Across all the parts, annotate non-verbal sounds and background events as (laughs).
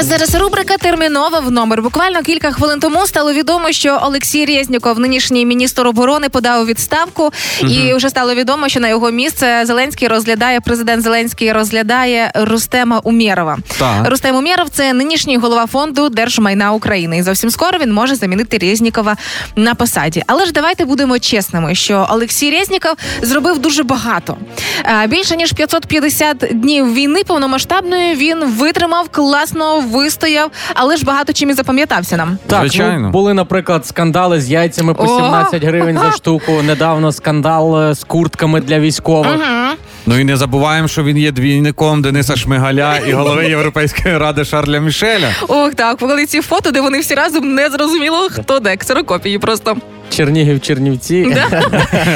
А зараз рубрика термінова в номер. Буквально кілька хвилин тому стало відомо, що Олексій Резніков, нинішній міністр оборони, подав відставку, і вже стало відомо, що на його місце Зеленський розглядає президент Зеленський розглядає Рустема Умєрова. Так. Рустем Умєров – це нинішній голова фонду держмайна України. І зовсім скоро він може замінити Резнікова на посаді. Але ж давайте будемо чесними, що Олексій Резніков зробив дуже багато. Більше ніж 550 днів війни повномасштабної він витримав класно, вистояв, але ж багато чим і запам'ятався нам. Так, Звичайно. Ну, були, наприклад, скандали з яйцями по О! 17 гривень за штуку. (laughs) Недавно скандал е, з куртками для військових. Ну і не забуваємо, що він є двійником Дениса Шмигаля і голови Європейської ради Шарля Мішеля. Ох, так, коли ці фото, де вони всі разом не зрозуміло, хто де ксерокопії просто. Чернігів, Чернівці. Да?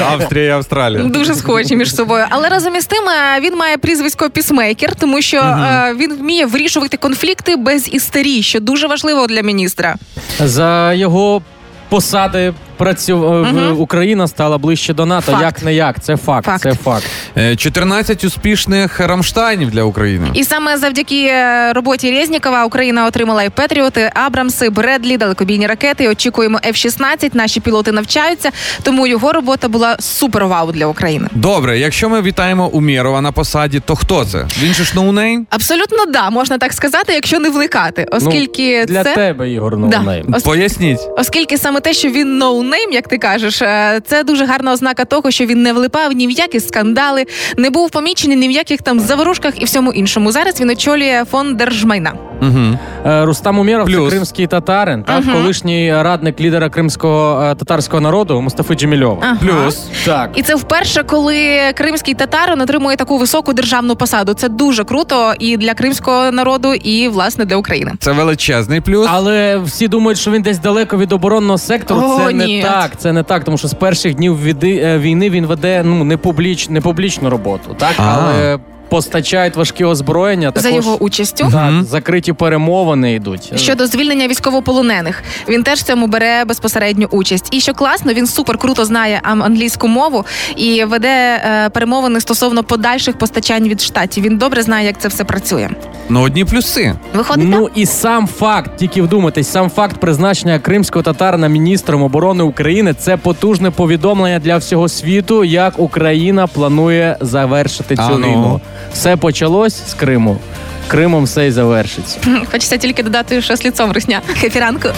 (laughs) Австрія і Австралія. Дуже схожі між собою. Але разом із тим е, він має прізвисько пісмейкер, тому що е, він вміє вирішувати конфлікти без істерії, що дуже важливо для міністра. За його посади працю... е, в- Мгм. Україна стала ближче до НАТО. Факт. Як не як, це факт. Факт. Це факт. Е, 14 успішних рамштайнів для України. І саме завдяки е, роботі Резнікова Україна отримала і Петріоти, Абрамси, Бредлі, далекобійні ракети. Очікуємо F-16, Наші пілоти навчаються. Тому його робота була супер вау для України. Добре, якщо ми вітаємо Умєрова на посаді, то хто це? Він же ж ноунейм? Абсолютно да, можна так сказати, якщо не вникати, оскільки ну, для це тебе, Ігор, Да. ноунейм. Ос- Поясніть. Оскільки саме те, що він ноунейм, як ти кажеш, е, це дуже гарна ознака того, що він не влипав ні в які скандали, не був помічений ні в яких там заворушках і всьому іншому. Зараз він очолює фонд держмайна. Угу. Рустам Умєров це кримський татарин, так, Мгм. колишній радник лідера кримського е, татарського народу Мустафи Джемільова. Ага. Плюс. Так. І це вперше, коли кримський татарин отримує таку високу державну посаду. Це дуже круто і для кримського народу, і власне для України. Це величезний плюс. Але всі думають, що він десь далеко від оборонного сектору. О, це не ні. так. Це не так, тому що з перших днів віди- е, війни він веде ну не публіч, не публічну роботу, так А. але постачають важкі озброєння. За його участю. так, Мгм. закриті перемовини йдуть. Щодо звільнення військовополонених, він теж в цьому бере безпосередню участь. І що класно, він супер круто знає ам- англійську мову і веде е, перемовини стосовно подальших постачань від штатів. Він добре знає, як це все працює. Ну, одні плюси. Виходить, Ну і сам факт, тільки вдумайтесь, сам факт призначення кримського татарина міністром оборони України це потужне повідомлення для всього світу, як Україна планує завершити цю ну. війну. Все почалось з Криму. Кримом все й завершиться. хочеться тільки додати, що з ліцом русня. Хепі ранку.